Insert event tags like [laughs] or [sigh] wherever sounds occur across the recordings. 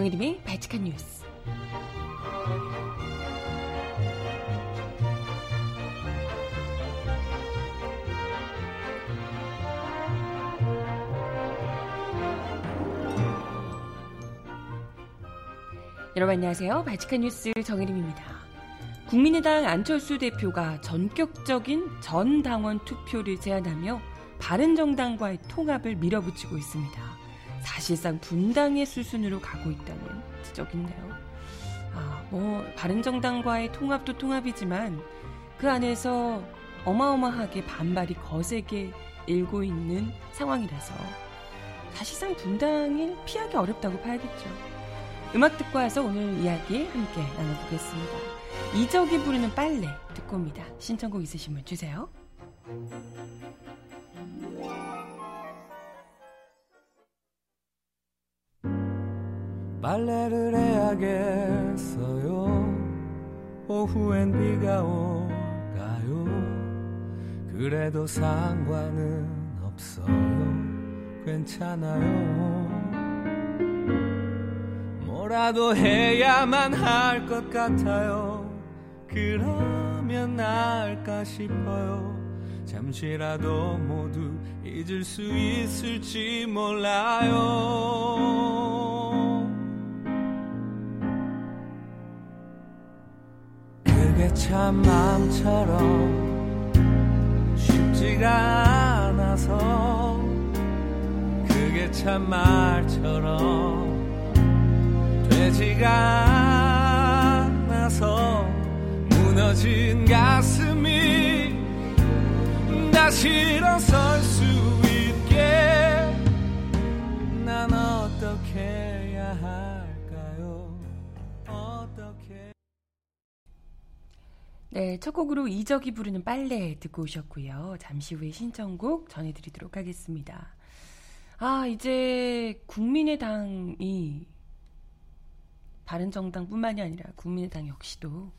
정혜림의 발칙한 뉴스. 여러분 안녕하세요. 발칙한 뉴스 정혜림입니다. 국민의당 안철수 대표가 전격적인 전 당원 투표를 제안하며 바른정당과의 통합을 밀어붙이고 있습니다. 사실상 분당의 수순으로 가고 있다는 지적인데요. 아, 뭐 바른정당과의 통합도 통합이지만 그 안에서 어마어마하게 반발이 거세게 일고 있는 상황이라서 사실상 분당을 피하기 어렵다고 봐야겠죠. 음악 듣고 와서 오늘 이야기 함께 나눠보겠습니다. 이적이 부르는 빨래 듣고 옵니다. 신청곡 있으시면 주세요. 빨래를 해야겠어요. 오후엔 비가 올까요? 그래도 상관은 없어요. 괜찮아요. 뭐라도 해야만 할 것 같아요. 그러면 나을까 싶어요. 잠시라도 모두 잊을 수 있을지 몰라요. 참 마음처럼 쉽지가 않아서 그게 참 말처럼 되지가 않아서 무너진 가슴이 다시 일어설 수 네, 첫 곡으로 이적이 부르는 빨래 듣고 오셨고요. 잠시 후에 신청곡 전해드리도록 하겠습니다. 아, 이제 국민의당이 바른정당뿐만이 아니라 국민의당 역시도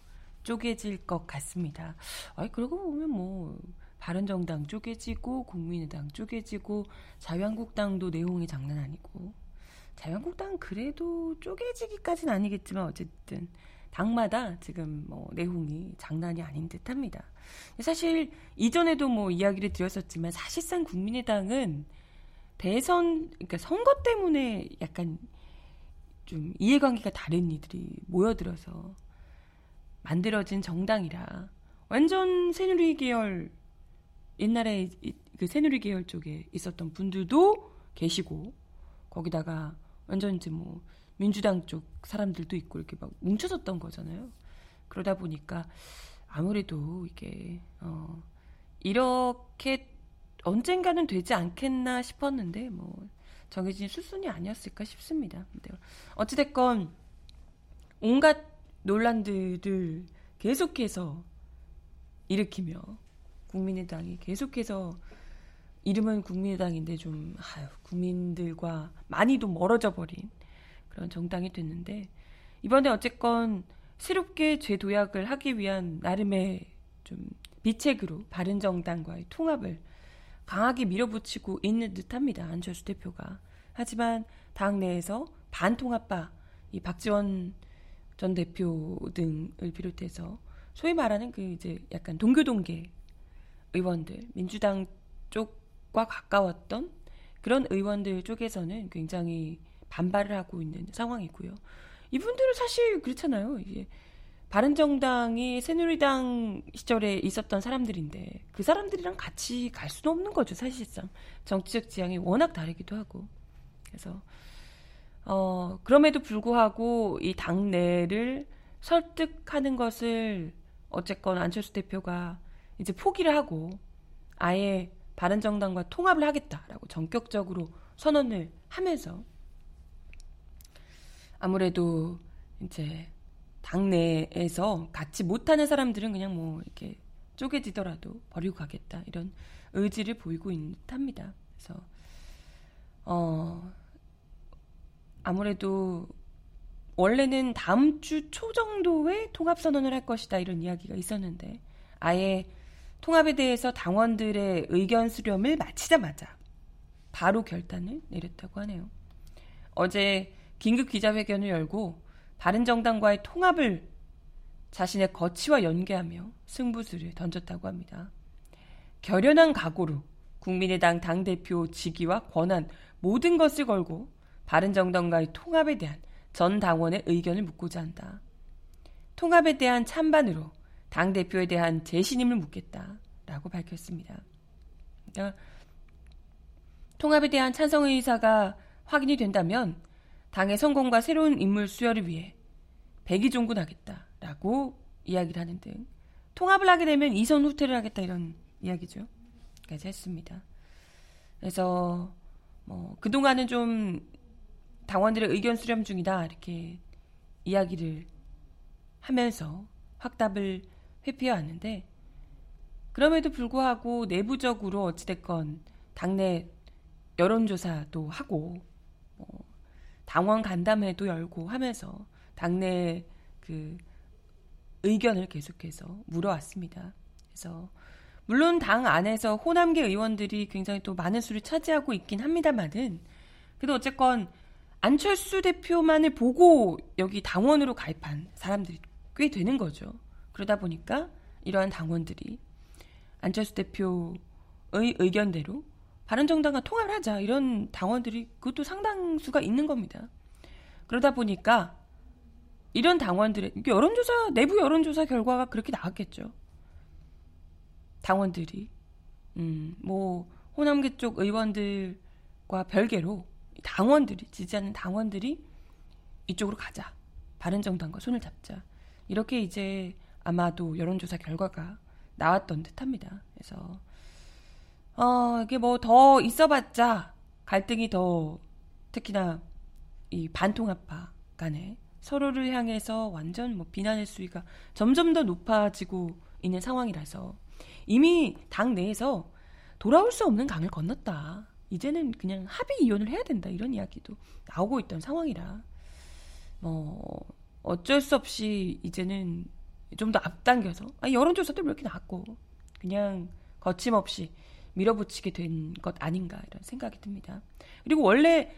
쪼개질 것 같습니다. 아니 그러고 보면 뭐 바른정당 쪼개지고 국민의당 쪼개지고 자유한국당도 내용이 장난 아니고 자유한국당 그래도 쪼개지기까지는 아니겠지만 어쨌든 당마다 지금 뭐 내용이 장난이 아닌 듯합니다. 사실 이전에도 뭐 이야기를 드렸었지만 사실상 국민의당은 대선 그러니까 선거 때문에 약간 좀 이해관계가 다른 이들이 모여들어서 만들어진 정당이라 완전 새누리 계열 옛날에 그 새누리 계열 쪽에 있었던 분들도 계시고 거기다가 완전 이제 뭐 민주당 쪽 사람들도 있고 이렇게 막 뭉쳐졌던 거잖아요. 그러다 보니까 아무래도 이게 어 이렇게 언젠가는 되지 않겠나 싶었는데 뭐 정해진 수순이 아니었을까 싶습니다. 어찌됐건 온갖 논란들을 계속해서 일으키며 국민의당이 계속해서 이름은 국민의당인데 좀 아유, 국민들과 많이도 멀어져 버린 그런 정당이 됐는데 이번에 어쨌건 새롭게 재도약을 하기 위한 나름의 좀 비책으로 바른 정당과의 통합을 강하게 밀어붙이고 있는 듯합니다. 안철수 대표가. 하지만 당 내에서 반통합파 이 박지원 전 대표 등을 비롯해서 소위 말하는 그 이제 약간 동교동계 의원들 민주당 쪽과 가까웠던 그런 의원들 쪽에서는 굉장히 반발을 하고 있는 상황이고요. 이분들은 사실 그렇잖아요. 이게 바른정당이 새누리당 시절에 있었던 사람들인데 그 사람들이랑 같이 갈 수는 없는 거죠 사실상 정치적 지향이 워낙 다르기도 하고 그래서 어 그럼에도 불구하고 이 당내를 설득하는 것을 어쨌건 안철수 대표가 이제 포기를 하고 아예 바른정당과 통합을 하겠다라고 전격적으로 선언을 하면서 아무래도 이제 당내에서 같이 못하는 사람들은 그냥 뭐 이렇게 쪼개지더라도 버리고 가겠다 이런 의지를 보이고 있는 듯합니다. 그래서 어 아무래도 원래는 다음 주 초 정도에 통합 선언을 할 것이다 이런 이야기가 있었는데 아예 통합에 대해서 당원들의 의견 수렴을 마치자마자 바로 결단을 내렸다고 하네요. 어제 긴급 기자회견을 열고 바른정당과의 통합을 자신의 거취와 연계하며 승부수를 던졌다고 합니다. 결연한 각오로 국민의당 당대표 직위와 권한 모든 것을 걸고 바른정당과의 통합에 대한 전 당원의 의견을 묻고자 한다. 통합에 대한 찬반으로 당대표에 대한 재신임을 묻겠다 라고 밝혔습니다. 그러니까 통합에 대한 찬성 의사가 확인이 된다면 당의 성공과 새로운 인물 수혈을 위해 백이종군 하겠다라고 이야기를 하는 등 통합을 하게 되면 이선 후퇴를 하겠다 이런 이야기죠. 까지 했습니다. 그래서 뭐 그동안은 좀 당원들의 의견 수렴 중이다 이렇게 이야기를 하면서 확답을 회피해 왔는데 그럼에도 불구하고 내부적으로 어찌됐건 당내 여론조사도 하고 뭐 당원 간담회도 열고 하면서 당내 그 의견을 계속해서 물어왔습니다. 그래서 물론 당 안에서 호남계 의원들이 굉장히 또 많은 수를 차지하고 있긴 합니다만은 그래도 어쨌건 안철수 대표만을 보고 여기 당원으로 가입한 사람들이 꽤 되는 거죠. 그러다 보니까 이러한 당원들이 안철수 대표의 의견대로 바른정당과 통합을 하자 이런 당원들이 그것도 상당수가 있는 겁니다. 그러다 보니까 이런 당원들의 여론조사 내부 여론조사 결과가 그렇게 나왔겠죠. 당원들이 음, 뭐 호남계 쪽 의원들과 별개로 당원들이 지지하는 당원들이 이쪽으로 가자. 바른정당과 손을 잡자. 이렇게 이제 아마도 여론조사 결과가 나왔던 듯합니다. 그래서 어, 이게 뭐 더 있어봤자 갈등이 더 특히나 이 반통합파 간에 서로를 향해서 완전 뭐 비난의 수위가 점점 더 높아지고 있는 상황이라서 이미 당 내에서 돌아올 수 없는 강을 건넜다. 이제는 그냥 합의 이혼을 해야 된다. 이런 이야기도 나오고 있던 상황이라 뭐 어쩔 수 없이 이제는 좀 더 앞당겨서 아, 여론조사도 이렇게 나왔고 그냥 거침없이 밀어붙이게 된 것 아닌가 이런 생각이 듭니다. 그리고 원래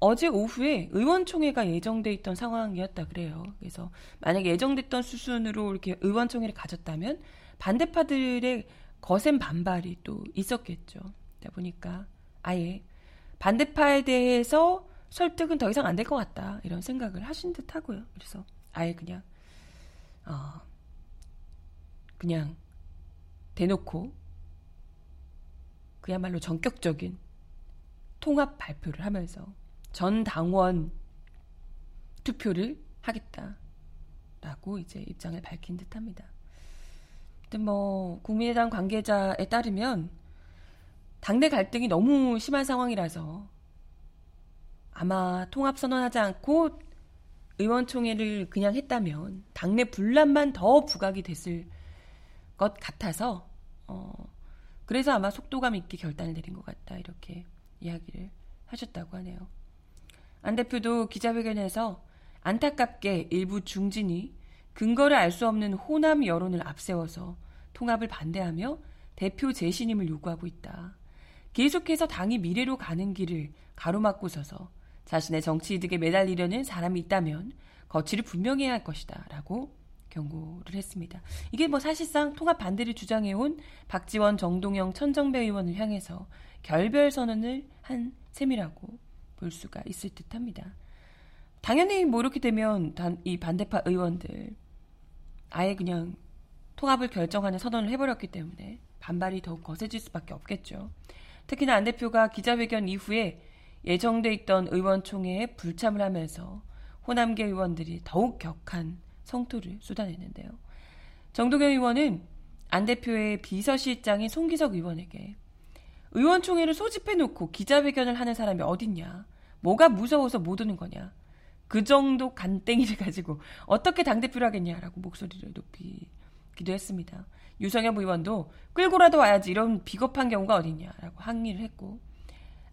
어제 오후에 의원총회가 예정돼 있던 상황이었다 그래요. 그래서 만약에 예정됐던 수순으로 이렇게 의원총회를 가졌다면 반대파들의 거센 반발이 또 있었겠죠. 그러다 보니까 아예 반대파에 대해서 설득은 더 이상 안 될 것 같다 이런 생각을 하신 듯 하고요. 그래서 아예 그냥 어 그냥 대놓고 그야말로 전격적인 통합 발표를 하면서 전 당원 투표를 하겠다라고 이제 입장을 밝힌 듯합니다. 근데 뭐 국민의당 관계자에 따르면 당내 갈등이 너무 심한 상황이라서 아마 통합 선언하지 않고 의원총회를 그냥 했다면 당내 분란만 더 부각이 됐을 것 같아서 어 그래서 아마 속도감 있게 결단을 내린 것 같다 이렇게 이야기를 하셨다고 하네요. 안 대표도 기자회견에서 안타깝게 일부 중진이 근거를 알 수 없는 호남 여론을 앞세워서 통합을 반대하며 대표 재신임을 요구하고 있다. 계속해서 당이 미래로 가는 길을 가로막고 서서 자신의 정치 이득에 매달리려는 사람이 있다면 거취를 분명히 해야 할 것이다. 라고 경고를 했습니다. 이게 뭐 사실상 통합 반대를 주장해온 박지원, 정동영, 천정배 의원을 향해서 결별 선언을 한 셈이라고 볼 수가 있을 듯 합니다. 당연히 뭐 이렇게 되면 이 반대파 의원들 아예 그냥 통합을 결정하는 선언을 해버렸기 때문에 반발이 더욱 거세질 수밖에 없겠죠. 특히나 안 대표가 기자회견 이후에 예정돼 있던 의원총회에 불참을 하면서 호남계 의원들이 더욱 격한 성토를 쏟아냈는데요. 정동영 의원은 안 대표의 비서실장인 송기석 의원에게 의원총회를 소집해놓고 기자회견을 하는 사람이 어딨냐. 뭐가 무서워서 못 오는 거냐. 그 정도 간땡이를 [laughs] 가지고 어떻게 당대표를 하겠냐라고 목소리를 높이기도 했습니다. 유성엽 의원도 끌고라도 와야지 이런 비겁한 경우가 어딨냐라고 항의를 했고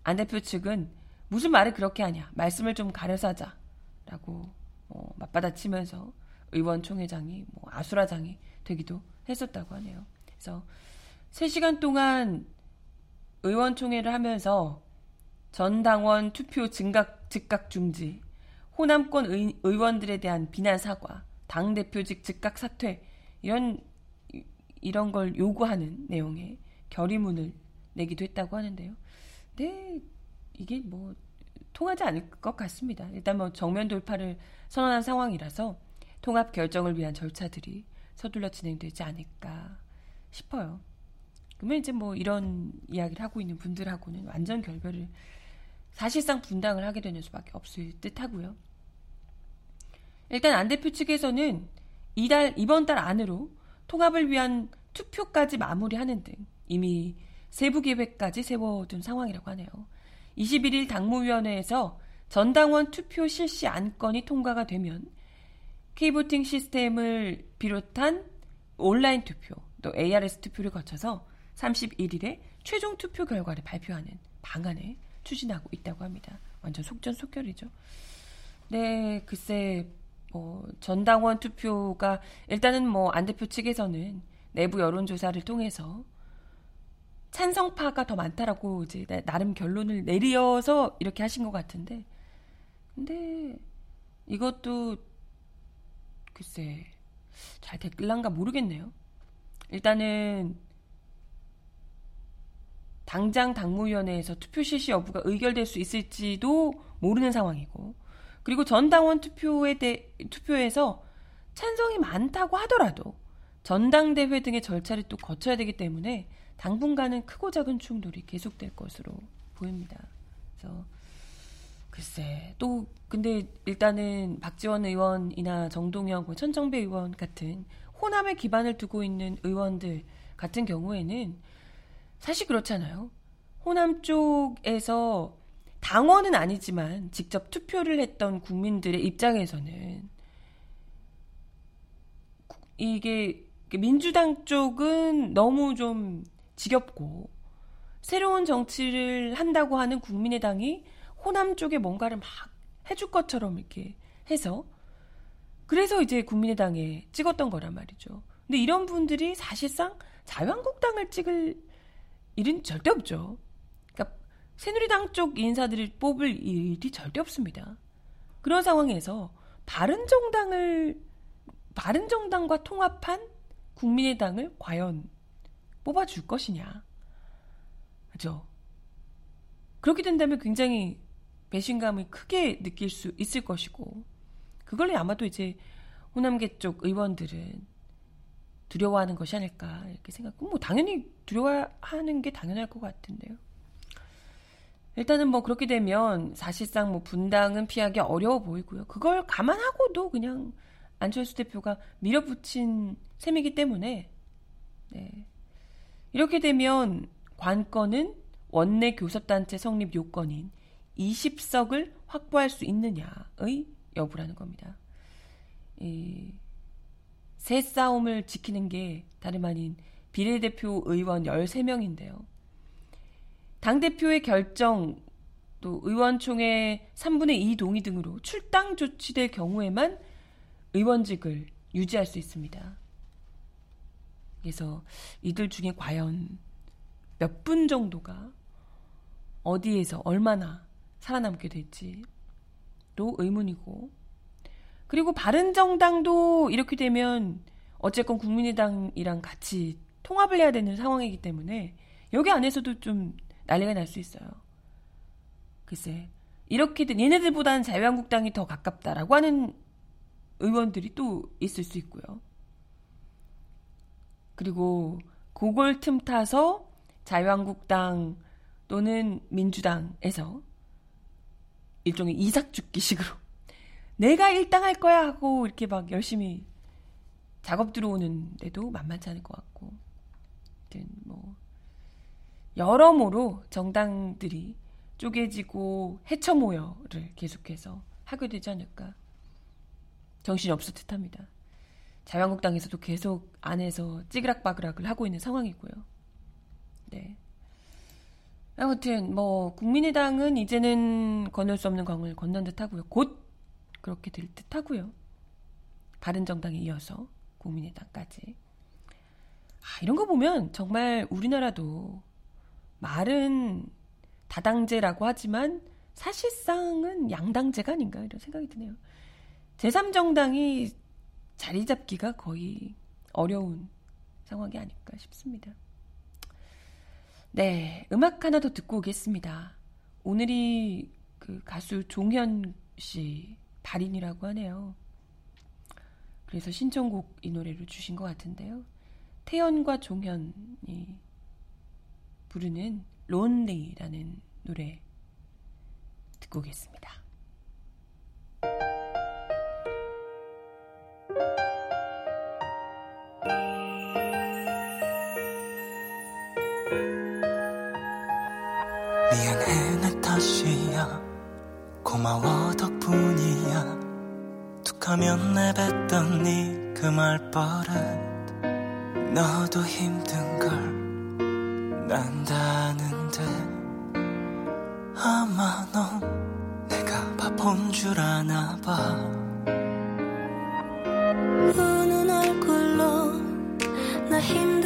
안 대표 측은 무슨 말을 그렇게 하냐 말씀을 좀 가려서 하자라고 어, 맞받아치면서 의원 총회장이 뭐 아수라장이 되기도 했었다고 하네요. 그래서 3시간 동안 의원총회를 하면서 전 당원 투표 증각, 즉각 중지, 호남권 의, 의원들에 대한 비난 사과, 당 대표직 즉각 사퇴 이런 이런 걸 요구하는 내용의 결의문을 내기도 했다고 하는데요. 네, 이게 뭐 통하지 않을 것 같습니다. 일단 뭐 정면 돌파를 선언한 상황이라서 통합 결정을 위한 절차들이 서둘러 진행되지 않을까 싶어요. 그러면 이제 뭐 이런 이야기를 하고 있는 분들하고는 완전 결별을 사실상 분당을 하게 되는 수밖에 없을 듯 하고요. 일단 안 대표 측에서는 이달, 이번 달 안으로 통합을 위한 투표까지 마무리하는 등 이미 세부 계획까지 세워둔 상황이라고 하네요. 21일 당무위원회에서 전당원 투표 실시 안건이 통과가 되면 K보팅 시스템을 비롯한 온라인 투표, 또 ARS 투표를 거쳐서 31일에 최종 투표 결과를 발표하는 방안을 추진하고 있다고 합니다. 완전 속전속결이죠. 네, 글쎄, 뭐, 전당원 투표가, 일단은 뭐, 안 대표 측에서는 내부 여론 조사를 통해서 찬성파가 더 많다라고 이제 나름 결론을 내려서 이렇게 하신 것 같은데, 근데 이것도 글쎄 잘 될란가 모르겠네요. 일단은 당장 당무위원회에서 투표 실시 여부가 의결될 수 있을지도 모르는 상황이고, 그리고 전 당원 투표에 대, 투표에서 찬성이 많다고 하더라도 전당대회 등의 절차를 또 거쳐야 되기 때문에 당분간은 크고 작은 충돌이 계속될 것으로 보입니다. 그래서 글쎄 또 근데 일단은 박지원 의원이나 정동영, 뭐 천정배 의원 같은 호남에 기반을 두고 있는 의원들 같은 경우에는 사실 그렇잖아요. 호남 쪽에서 당원은 아니지만 직접 투표를 했던 국민들의 입장에서는 이게 민주당 쪽은 너무 좀 지겹고 새로운 정치를 한다고 하는 국민의당이 호남 쪽에 뭔가를 막 해줄 것처럼 이렇게 해서 그래서 이제 국민의당에 찍었던 거란 말이죠. 근데 이런 분들이 사실상 자유한국당을 찍을 일은 절대 없죠. 그러니까 새누리당 쪽 인사들을 뽑을 일이 절대 없습니다. 그런 상황에서 바른정당을 바른정당과 통합한 국민의당을 과연 뽑아줄 것이냐. 그죠? 그렇게 된다면 굉장히 배신감을 크게 느낄 수 있을 것이고, 그걸 아마도 이제 호남계 쪽 의원들은 두려워하는 것이 아닐까 이렇게 생각하고, 뭐 당연히 두려워하는 게 당연할 것 같은데요. 일단은 뭐 그렇게 되면 사실상 뭐 분당은 피하기 어려워 보이고요. 그걸 감안하고도 그냥 안철수 대표가 밀어붙인 셈이기 때문에 네. 이렇게 되면 관건은 원내 교섭단체 성립 요건인 20석을 확보할 수 있느냐의 여부라는 겁니다. 이, 새 싸움을 지키는 게 다름 아닌 비례대표 의원 13명인데요. 당대표의 결정, 또 의원총회 3분의 2 동의 등으로 출당 조치될 경우에만 의원직을 유지할 수 있습니다. 그래서 이들 중에 과연 몇 분 정도가 어디에서 얼마나 살아남게 될지 또 의문이고 그리고 바른정당도 이렇게 되면 어쨌건 국민의당이랑 같이 통합을 해야 되는 상황이기 때문에 여기 안에서도 좀 난리가 날 수 있어요. 글쎄 이렇게 된 얘네들보다는 자유한국당이 더 가깝다라고 하는 의원들이 또 있을 수 있고요. 그리고 그걸 틈타서 자유한국당 또는 민주당에서 일종의 이삭 죽기식으로 내가 일당할 거야 하고 이렇게 막 열심히 작업 들어오는데도 만만치 않을 것 같고 뭐 여러모로 정당들이 쪼개지고 해쳐 모여를 계속해서 하게 되지 않을까 정신이 없을 듯합니다. 자유한국당에서도 계속 안에서 찌그락바그락을 하고 있는 상황이고요. 네. 아무튼 뭐 국민의당은 이제는 건널 수 없는 강을 건넌 듯하고요. 곧 그렇게 될 듯하고요. 바른정당에 이어서 국민의당까지. 아, 이런 거 보면 정말 우리나라도 말은 다당제라고 하지만 사실상은 양당제가 아닌가 이런 생각이 드네요. 제3정당이 자리 잡기가 거의 어려운 상황이 아닐까 싶습니다. 네, 음악 하나 더 듣고 오겠습니다. 오늘이 그 가수 종현 씨 발인이라고 하네요. 그래서 신청곡 이 노래를 주신 것 같은데요. 태연과 종현이 부르는 론리라는 노래 듣고 오겠습니다. 미안해 내 탓이야. 고마워 덕분이야. 툭하면 내뱉던 네그 말버릇. 너도 힘든 걸 난다는데. 아마 넌 내가 바본 줄 아나 봐. 우는 얼굴로 나 힘들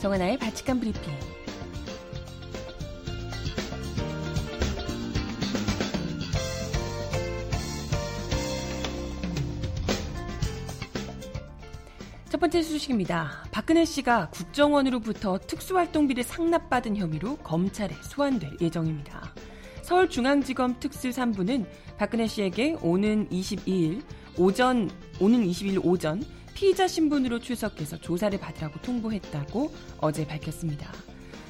정하나의 바칙한 브리핑. 첫 번째 소식입니다. 박근혜 씨가 국정원으로부터 특수활동비를 상납받은 혐의로 검찰에 소환될 예정입니다. 서울중앙지검 특수 3부는 박근혜 씨에게 오는 22일 오전 오는 22일 오전 피의자 신분으로 출석해서 조사를 받으라고 통보했다고 어제 밝혔습니다.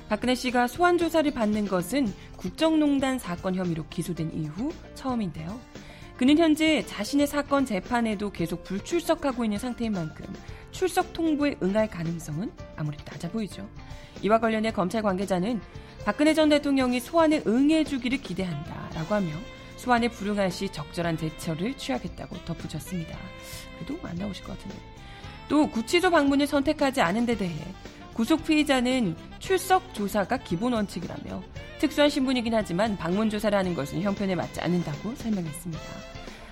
박근혜 씨가 소환 조사를 받는 것은 국정농단 사건 혐의로 기소된 이후 처음인데요. 그는 현재 자신의 사건 재판에도 계속 불출석하고 있는 상태인 만큼 출석 통보에 응할 가능성은 아무래도 낮아 보이죠. 이와 관련해 검찰 관계자는 박근혜 전 대통령이 소환에 응해주기를 기대한다라고 하며 소환에 불응할 시 적절한 대처를 취하겠다고 덧붙였습니다. 그래도 안 나오실 것 같은데. 또 구치소 방문을 선택하지 않은 데 대해 구속 피의자는 출석 조사가 기본 원칙이라며 특수한 신분이긴 하지만 방문 조사를 하는 것은 형편에 맞지 않는다고 설명했습니다.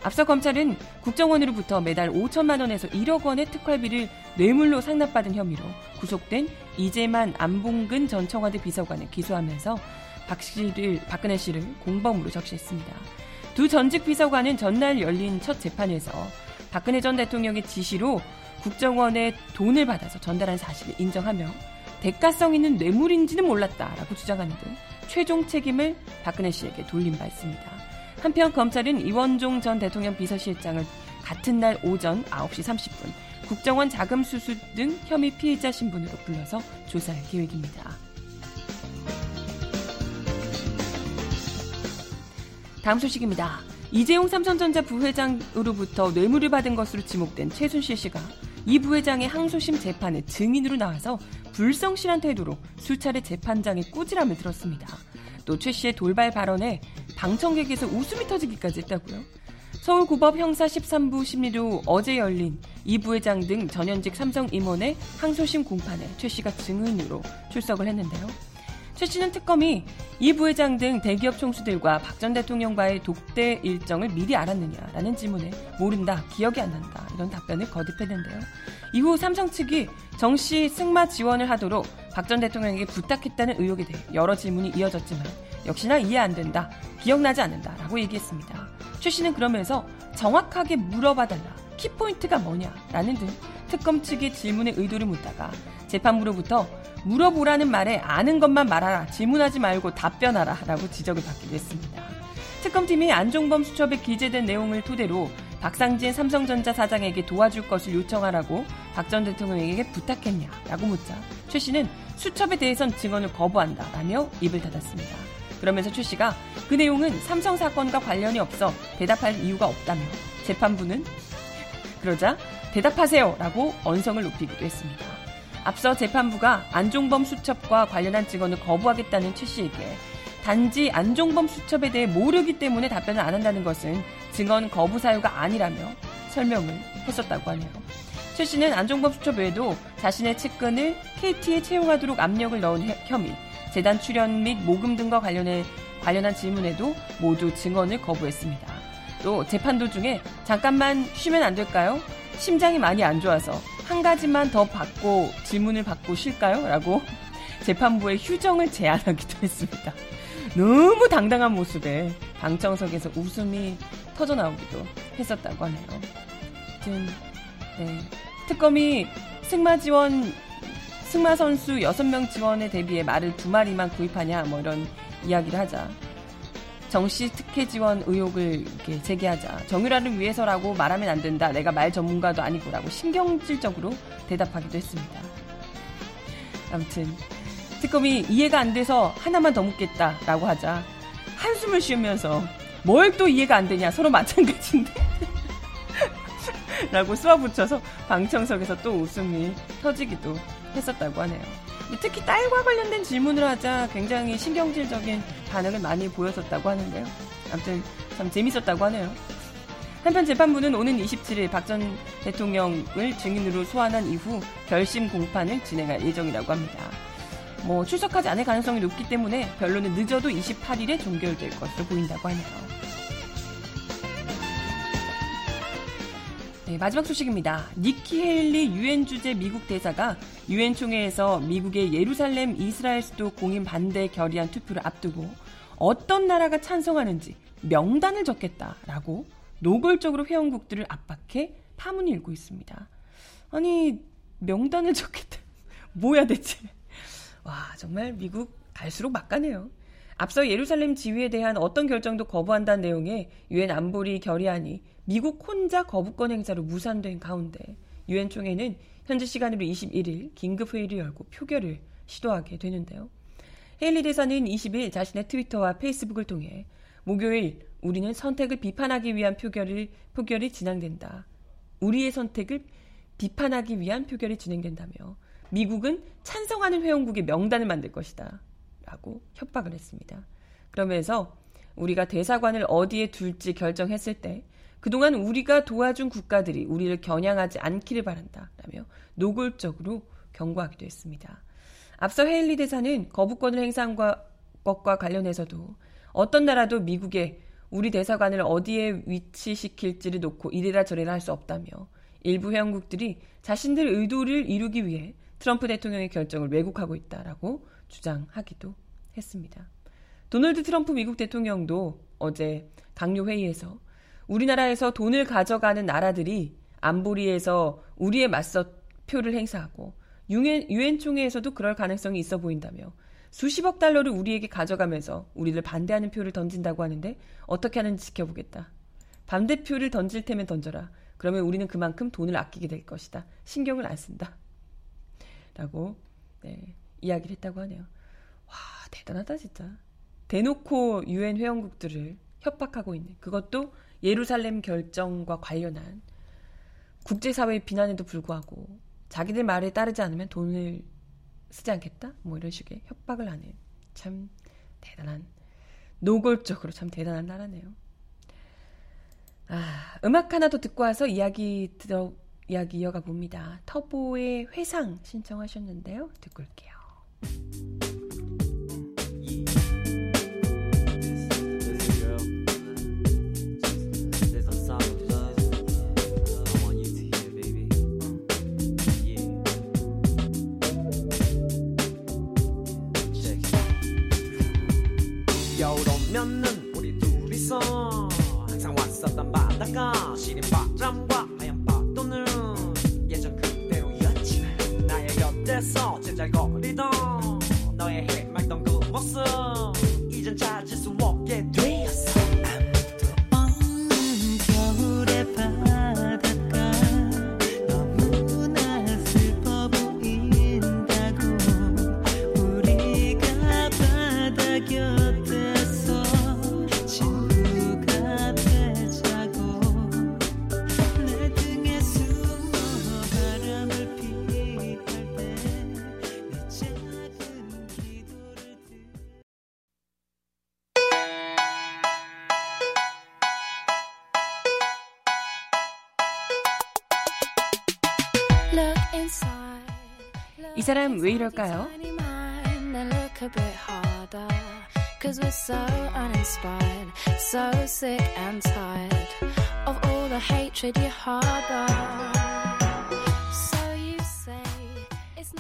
앞서 검찰은 국정원으로부터 매달 5천만 원에서 1억 원의 특활비를 뇌물로 상납받은 혐의로 구속된 이재만 안봉근 전 청와대 비서관을 기소하면서 박 씨를 박근혜 씨를 공범으로 적시했습니다. 두 전직 비서관은 전날 열린 첫 재판에서 박근혜 전 대통령의 지시로 국정원에 돈을 받아서 전달한 사실을 인정하며 대가성 있는 뇌물인지는 몰랐다라고 주장하는 등 최종 책임을 박근혜 씨에게 돌린 바 있습니다. 한편 검찰은 이원종 전 대통령 비서실장을 같은 날 오전 9시 30분 국정원 자금 수수 등 혐의 피해자 신분으로 불러서 조사할 계획입니다. 다음 소식입니다. 이재용 삼성전자 부회장으로부터 뇌물을 받은 것으로 지목된 최순실 씨가 이 부회장의 항소심 재판에 증인으로 나와서 불성실한 태도로 수차례 재판장의 꾸지람을 들었습니다. 또 최 씨의 돌발 발언에 방청객에서 웃음이 터지기까지 했다고요. 서울고법 형사 13부 심리로 어제 열린 이 부회장 등 전현직 삼성 임원의 항소심 공판에 최 씨가 증인으로 출석을 했는데요. 최 씨는 특검이 이 부회장 등 대기업 총수들과 박 전 대통령과의 독대 일정을 미리 알았느냐라는 질문에 모른다, 기억이 안 난다 이런 답변을 거듭했는데요. 이후 삼성 측이 정 씨 승마 지원을 하도록 박 전 대통령에게 부탁했다는 의혹에 대해 여러 질문이 이어졌지만 역시나 이해 안 된다, 기억나지 않는다라고 얘기했습니다. 최 씨는 그러면서 정확하게 물어봐달라, 키포인트가 뭐냐라는 등 특검 측의 질문의 의도를 묻다가 재판부로부터 물어보라는 말에 아는 것만 말하라, 질문하지 말고 답변하라 라고 지적을 받기도 했습니다. 특검팀이 안종범 수첩에 기재된 내용을 토대로 박상진 삼성전자 사장에게 도와줄 것을 요청하라고 박 전 대통령에게 부탁했냐라고 묻자 최 씨는 수첩에 대해선 증언을 거부한다라며 입을 닫았습니다. 그러면서 최 씨가 그 내용은 삼성 사건과 관련이 없어 대답할 이유가 없다며 재판부는 그러자 대답하세요 라고 언성을 높이기도 했습니다. 앞서 재판부가 안종범 수첩과 관련한 증언을 거부하겠다는 최 씨에게 단지 안종범 수첩에 대해 모르기 때문에 답변을 안 한다는 것은 증언 거부 사유가 아니라며 설명을 했었다고 하네요. 최 씨는 안종범 수첩 외에도 자신의 측근을 KT에 채용하도록 압력을 넣은 혐의, 재단 출연 및 모금 등과 관련해 관련한 질문에도 모두 증언을 거부했습니다. 또 재판 도중에 잠깐만 쉬면 안 될까요? 심장이 많이 안 좋아서 한 가지만 더 받고 질문을 받고 쉴까요? 라고 재판부에 휴정을 제안하기도 [laughs] 했습니다. 너무 당당한 모습에 방청석에서 웃음이 터져 나오기도 했었다고 하네요. 아무튼 네. 특검이 승마 지원 승마 선수 6명 지원에 대비해 말을 두 마리만 구입하냐 뭐 이런 이야기를 하자. 정씨 특혜 지원 의혹을 이렇게 제기하자 정유라를 위해서라고 말하면 안 된다. 내가 말 전문가도 아니고라고 신경질적으로 대답하기도 했습니다. 아무튼 특검이 이해가 안 돼서 하나만 더 묻겠다라고 하자 한숨을 쉬면서 뭘 또 이해가 안 되냐 서로 마찬가지인데 [laughs] 라고 쏘아붙여서 방청석에서 또 웃음이 터지기도 했었다고 하네요. 특히 딸과 관련된 질문을 하자 굉장히 신경질적인 반응을 많이 보였었다고 하는데요. 아무튼 참 재밌었다고 하네요. 한편 재판부는 오는 27일 박 전 대통령을 증인으로 소환한 이후 결심 공판을 진행할 예정이라고 합니다. 뭐 출석하지 않을 가능성이 높기 때문에 변론은 늦어도 28일에 종결될 것으로 보인다고 하네요. 네, 마지막 소식입니다. 니키 헤일리 유엔 주재 미국 대사가 유엔 총회에서 미국의 예루살렘 이스라엘 수도 공인 반대 결의안 투표를 앞두고 어떤 나라가 찬성하는지 명단을 적겠다라고 노골적으로 회원국들을 압박해 파문이 일고 있습니다. 아니 명단을 [laughs] 적겠다. 뭐야 대체? 와 정말 미국 갈수록 막가네요. 앞서 예루살렘 지위에 대한 어떤 결정도 거부한다는 내용의 유엔 안보리 결의안이 미국 혼자 거부권 행사로 무산된 가운데 유엔 총회는 현지 시간으로 21일 긴급 회의를 열고 표결을 시도하게 되는데요. 헤일리 대사는 20일 자신의 트위터와 페이스북을 통해 목요일 우리는 선택을 비판하기 위한 표결을 표결이 진행된다. 우리의 선택을 비판하기 위한 표결이 진행된다며 미국은 찬성하는 회원국의 명단을 만들 것이다. 라고 협박을 했습니다. 그러면서 우리가 대사관을 어디에 둘지 결정했을 때 그동안 우리가 도와준 국가들이 우리를 겨냥하지 않기를 바란다. 라며 노골적으로 경고하기도 했습니다. 앞서 헤일리 대사는 거부권을 행사한 것과 관련해서도 어떤 나라도 미국에 우리 대사관을 어디에 위치시킬지를 놓고 이래라 저래라 할 수 없다며 일부 회원국들이 자신들 의도를 이루기 위해 트럼프 대통령의 결정을 왜곡하고 있다라고 주장하기도 했습니다. 도널드 트럼프 미국 대통령도 어제 당뇨 회의에서 우리나라에서 돈을 가져가는 나라들이 안보리에서 우리에 맞서 표를 행사하고 유엔, 유엔 총회에서도 그럴 가능성이 있어 보인다며 수십억 달러를 우리에게 가져가면서 우리를 반대하는 표를 던진다고 하는데 어떻게 하는지 지켜보겠다. 반대표를 던질 테면 던져라. 그러면 우리는 그만큼 돈을 아끼게 될 것이다. 신경을 안 쓴다. 라고 네, 이야기를 했다고 하네요. 와 대단하다 진짜. 대놓고 유엔 회원국들을 협박하고 있는 그것도 예루살렘 결정과 관련한 국제사회의 비난에도 불구하고 자기들 말에 따르지 않으면 돈을 쓰지 않겠다? 뭐 이런 식의 협박을 하는 참 대단한 노골적으로 참 대단한 나라네요. 아, 음악 하나 더 듣고 와서 이야기 들어 이야기 이어가 봅니다. 터보의 회상 신청하셨는데요. 듣고 올게요. 사람 왜 이럴까요?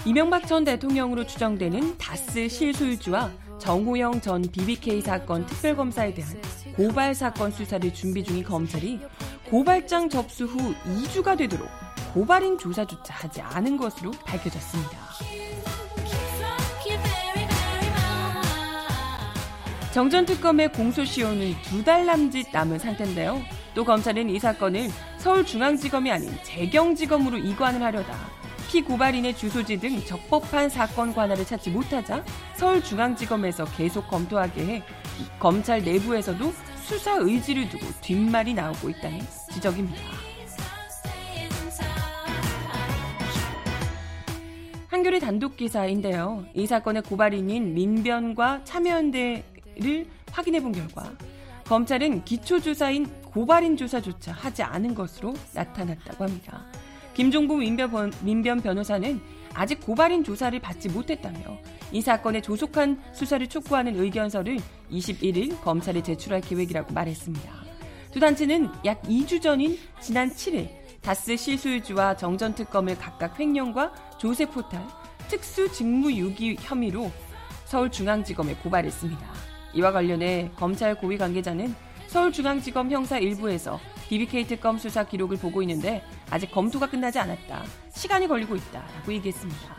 이명박 전 대통령으로 추정되는 다스 실소유주와 정호영 전 BBK 사건 특별검사에 대한 고발 사건 수사를 준비 중인 검찰이 고발장 접수 후 2주가 되도록 고발인 조사조차 하지 않은 것으로 밝혀졌습니다. 정전 특검의 공소시효는 두 달 남짓 남은 상태인데요. 또 검찰은 이 사건을 서울중앙지검이 아닌 재경지검으로 이관을 하려다 피고발인의 주소지 등 적법한 사건 관할을 찾지 못하자 서울중앙지검에서 계속 검토하게 해 검찰 내부에서도 수사 의지를 두고 뒷말이 나오고 있다는 지적입니다. 한겨레 단독 기사인데요. 이 사건의 고발인인 민변과 참여연대를 확인해 본 결과 검찰은 기초조사인 고발인 조사조차 하지 않은 것으로 나타났다고 합니다. 김종부 민변, 민변 변호사는 아직 고발인 조사를 받지 못했다며 이 사건의 조속한 수사를 촉구하는 의견서를 21일 검찰에 제출할 계획이라고 말했습니다. 두 단체는 약 2주 전인 지난 7일 다스 실소유주와 정전특검을 각각 횡령과 조세 포탈, 특수 직무유기 혐의로 서울중앙지검에 고발했습니다. 이와 관련해 검찰 고위 관계자는 서울중앙지검 형사 일부에서 BBK 특검 수사 기록을 보고 있는데 아직 검토가 끝나지 않았다. 시간이 걸리고 있다 라고 얘기했습니다.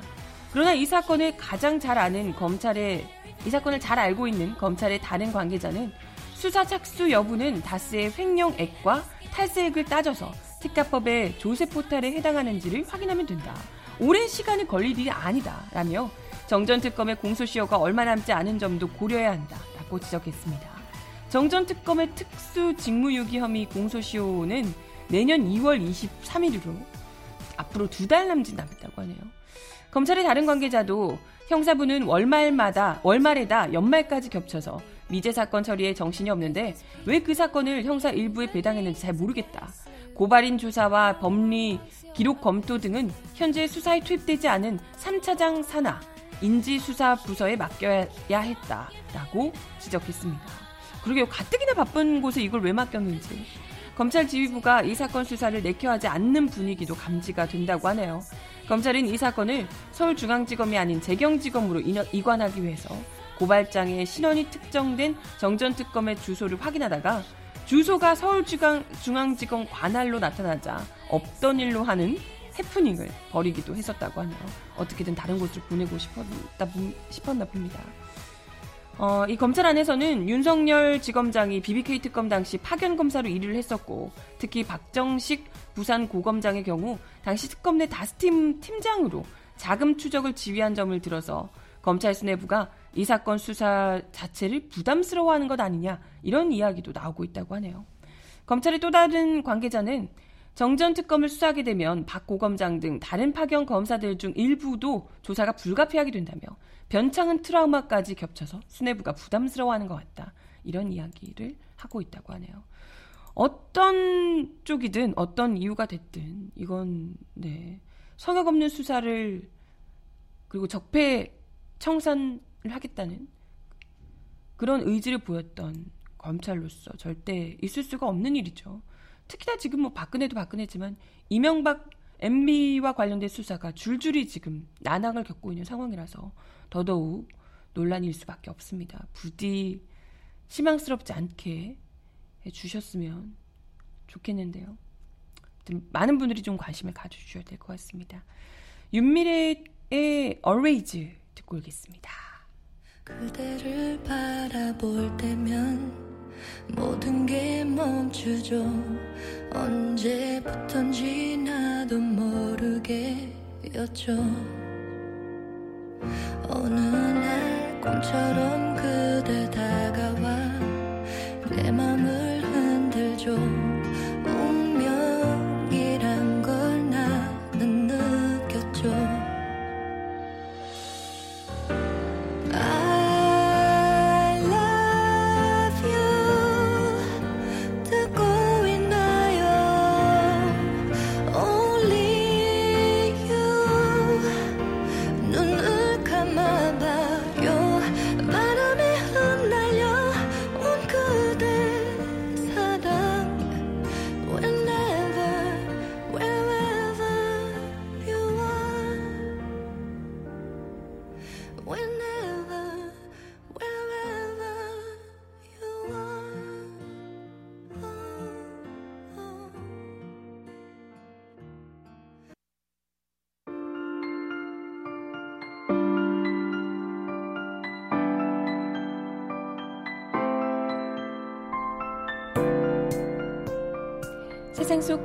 그러나 이 사건을 가장 잘 아는 검찰의 이 사건을 잘 알고 있는 검찰의 다른 관계자는 수사 착수 여부는 다스의 횡령액과 탈세액을 따져서 특가법의 조세 포탈에 해당하는지를 확인하면 된다. 오랜 시간이 걸릴 일이 아니다. 라며 정전특검의 공소시효가 얼마 남지 않은 점도 고려해야 한다 라고 지적했습니다. 정전특검의 특수 직무유기 혐의 공소시효는 내년 2월 23일으로 앞으로 두 달 남짓 남았다고 하네요. 검찰의 다른 관계자도 형사부는 월말마다 월말에다 연말까지 겹쳐서 미제 사건 처리에 정신이 없는데 왜 그 사건을 형사 일부에 배당했는지 잘 모르겠다. 고발인 조사와 법리 기록 검토 등은 현재 수사에 투입되지 않은 3차장 산하 인지수사 부서에 맡겨야 했다라고 지적했습니다. 그러게요. 가뜩이나 바쁜 곳에 이걸 왜 맡겼는지. 검찰 지휘부가 이 사건 수사를 내켜하지 않는 분위기도 감지가 된다고 하네요. 검찰은 이 사건을 서울중앙지검이 아닌 재경지검으로 이관하기 위해서 고발장에 신원이 특정된 정전특검의 주소를 확인하다가 주소가 서울중앙지검 관할로 나타나자 없던 일로 하는 해프닝을 벌이기도 했었다고 하네요. 어떻게든 다른 곳으로 보내고 싶었다, 싶었나 봅니다. 어, 이 검찰 안에서는 윤석열 지검장이 BBK 특검 당시 파견 검사로 일을 했었고 특히 박정식 부산 고검장의 경우 당시 특검 내 다스팀 팀장으로 자금 추적을 지휘한 점을 들어서 검찰 수뇌부가 이 사건 수사 자체를 부담스러워하는 것 아니냐 이런 이야기도 나오고 있다고 하네요. 검찰의 또 다른 관계자는 정전 특검을 수사하게 되면 박 고검장 등 다른 파견 검사들 중 일부도 조사가 불가피하게 된다며 변창은 트라우마까지 겹쳐서 수뇌부가 부담스러워하는 것 같다. 이런 이야기를 하고 있다고 하네요. 어떤 쪽이든 어떤 이유가 됐든 이건 네 성역 없는 수사를 그리고 적폐 청산을 하겠다는 그런 의지를 보였던 검찰로서 절대 있을 수가 없는 일이죠. 특히나 지금 뭐 박근혜도 박근혜지만 이명박 MB와 관련된 수사가 줄줄이 지금 난항을 겪고 있는 상황이라서 더더욱 논란일 수밖에 없습니다. 부디 실망스럽지 않게 해주셨으면 좋겠는데요. 많은 분들이 좀 관심을 가져주셔야 될 것 같습니다. 윤미래의 Always 듣고 오겠습니다. 그대를 바라볼 때면 모든 게 멈추죠. 언제부턴지 나도 모르게였죠. 어느 날 꿈처럼 그대 다가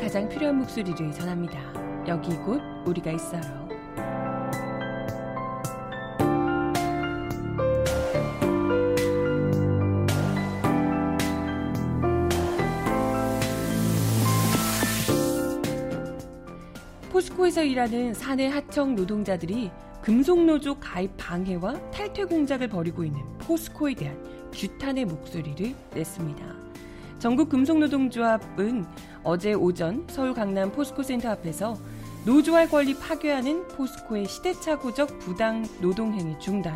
가장 필요한 목소리를 전합니다. 여기 곧 우리가 있어요. 포스코에서 일하는 사내 하청 노동자들이 금속노조 가입 방해와 탈퇴 공작을 벌이고 있는 포스코에 대한 규탄의 목소리를 냈습니다. 전국 금속노동조합은 어제 오전 서울 강남 포스코센터 앞에서 노조할 권리 파괴하는 포스코의 시대착오적 부당 노동행위 중단,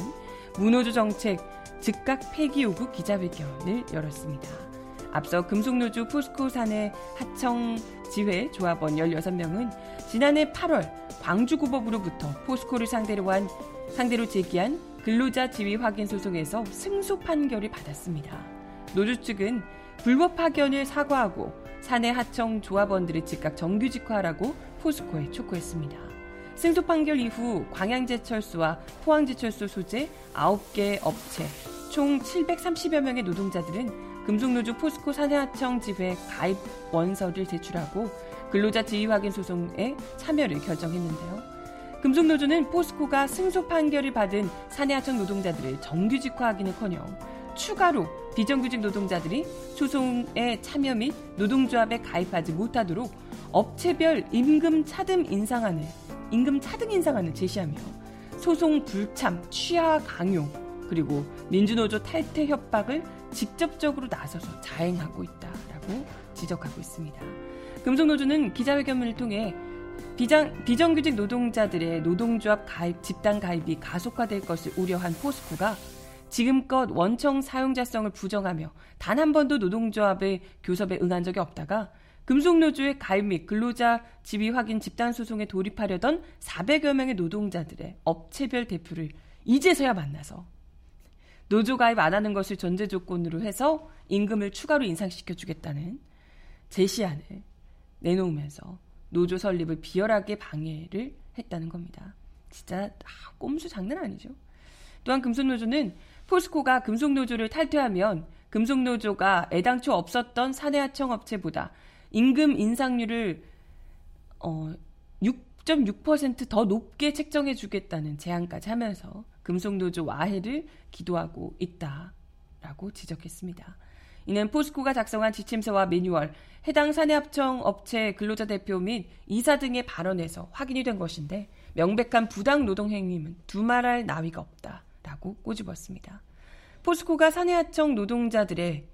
무노조 정책 즉각 폐기 요구 기자회견을 열었습니다. 앞서 금속노조 포스코 사내 하청 지회 조합원 16명은 지난해 8월 광주고법으로부터 포스코를 상대로 한 상대로 제기한 근로자 지위 확인 소송에서 승소 판결을 받았습니다. 노조 측은 불법 파견을 사과하고 사내 하청 조합원들을 즉각 정규직화하라고 포스코에 촉구했습니다. 승소 판결 이후 광양제철소와 포항제철소 소재 9개 업체 총 730여 명의 노동자들은 금속노조 포스코 사내하청 지회 가입 원서를 제출하고 근로자 지위 확인 소송에 참여를 결정했는데요. 금속노조는 포스코가 승소 판결을 받은 사내하청 노동자들을 정규직화하기는커녕 추가로 비정규직 노동자들이 소송에 참여 및 노동조합에 가입하지 못하도록 업체별 임금 차등 인상안을 임금 차등 인상안을 제시하며 소송 불참, 취하 강요 그리고 민주노조 탈퇴 협박을 직접적으로 나서서 자행하고 있다라고 지적하고 있습니다. 금속노조는 기자회견을 통해 비장, 비정규직 노동자들의 노동조합 가입, 집단 가입이 가속화될 것을 우려한 포스코가 지금껏 원청 사용자성을 부정하며 단 한 번도 노동조합의 교섭에 응한 적이 없다가 금속노조의 가입 및 근로자 지위 확인 집단 소송에 돌입하려던 400여 명의 노동자들의 업체별 대표를 이제서야 만나서 노조 가입 안 하는 것을 전제 조건으로 해서 임금을 추가로 인상시켜 주겠다는 제시안을 내놓으면서 노조 설립을 비열하게 방해를 했다는 겁니다. 진짜 아, 꼼수 장난 아니죠. 또한 금속노조는 포스코가 금속노조를 탈퇴하면 금속노조가 애당초 없었던 사내하청 업체보다 임금 인상률을 어, 6.6%더 높게 책정해 주겠다는 제안까지 하면서 금속노조 와해를 기도하고 있다라고 지적했습니다. 이는 포스코가 작성한 지침서와 매뉴얼, 해당 사내합청 업체 근로자 대표 및 이사 등의 발언에서 확인이 된 것인데 명백한 부당 노동 행위는 두말할 나위가 없다라고 꼬집었습니다. 포스코가 사내하청 노동자들의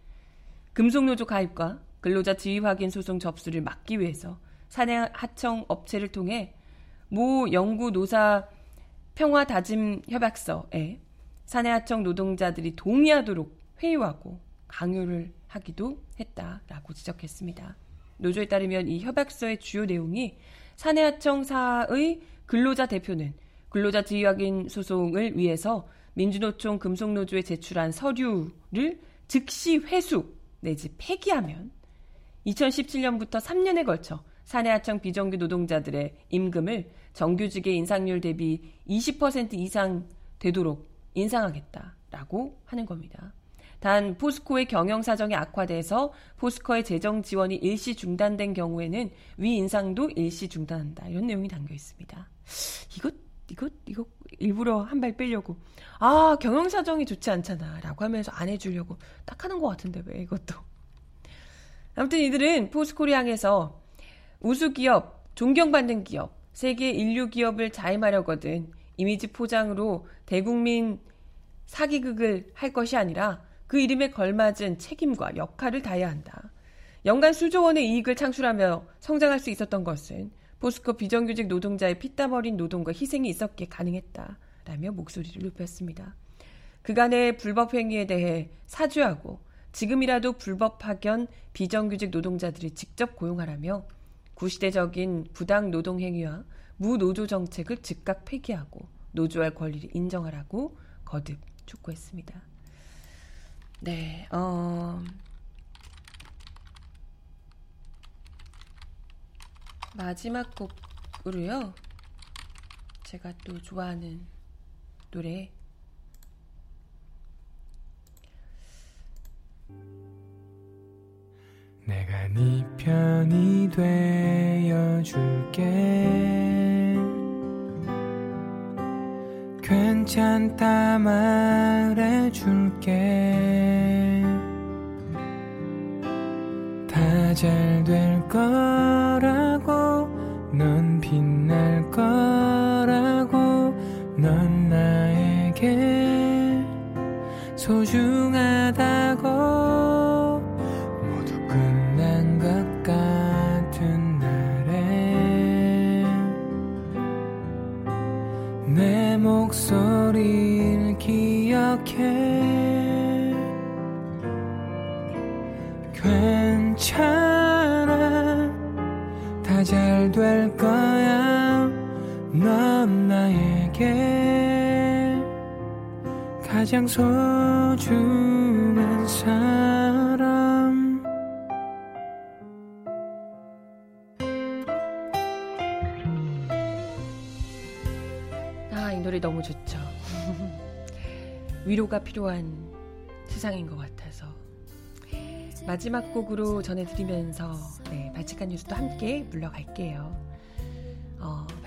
금속노조 가입과 근로자 지위 확인 소송 접수를 막기 위해서 사내하청 업체를 통해 모 연구 노사 평화 다짐 협약서에 사내하청 노동자들이 동의하도록 회유하고 강요를 하기도 했다라고 지적했습니다. 노조에 따르면 이 협약서의 주요 내용이 사내하청사의 근로자 대표는 근로자 지위 확인 소송을 위해서 민주노총 금속노조에 제출한 서류를 즉시 회수 내지 폐기하면 2017년부터 3년에 걸쳐 사내하청 비정규 노동자들의 임금을 정규직의 인상률 대비 20% 이상 되도록 인상하겠다라고 하는 겁니다. 단 포스코의 경영 사정이 악화돼서 포스코의 재정 지원이 일시 중단된 경우에는 위 인상도 일시 중단한다. 이런 내용이 담겨 있습니다. 이것 이것 이거 일부러 한 발 빼려고. 아 경영 사정이 좋지 않잖아라고 하면서 안 해주려고 딱 하는 것 같은데 왜 이것도. 아무튼 이들은 포스코를 향해서 우수 기업 존경받는 기업 세계 인류 기업을 자임하려거든 이미지 포장으로 대국민 사기극을 할 것이 아니라 그 이름에 걸맞은 책임과 역할을 다해야 한다. 연간 수조 원의 이익을 창출하며 성장할 수 있었던 것은 포스코 비정규직 노동자의 피땀 어린 노동과 희생이 있었기에 가능했다 라며 목소리를 높였습니다. 그간의 불법 행위에 대해 사죄하고 지금이라도 불법 파견 비정규직 노동자들이 직접 고용하라며 구시대적인 부당 노동 행위와 무노조 정책을 즉각 폐기하고 노조할 권리를 인정하라고 거듭 촉구했습니다. 네, 어. 마지막 곡으로요. 제가 또 좋아하는 노래. 내가 네 편이 되어줄게 괜찮다 말해줄게 다 잘 될 거라고 넌 빛날 거라고 넌 나에게 소중하다고. 모두 끝난 것 같은 날에 내 목소리를 기억해 나에게 가장 소중한 사람 아, 이 노래 너무 좋죠. 위로가 필요한 세상인 것 같아서. 마지막 곡으로 전해드리면서, 네, 발칙한 뉴스도 함께 물러갈게요.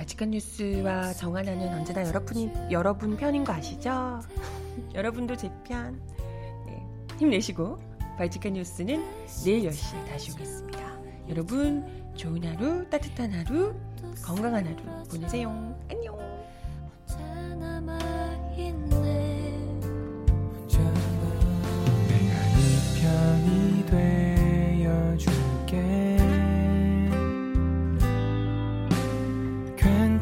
어, 발칙한 뉴스와 정하나는 언제나 여러분이, 여러분 편인 거 아시죠? [laughs] 여러분도 제 편. 네, 힘내시고, 발칙한 뉴스는 내일 10시에 다시 오겠습니다. 여러분, 좋은 하루, 따뜻한 하루, 건강한 하루 보내세요. 안녕!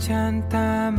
괜찮다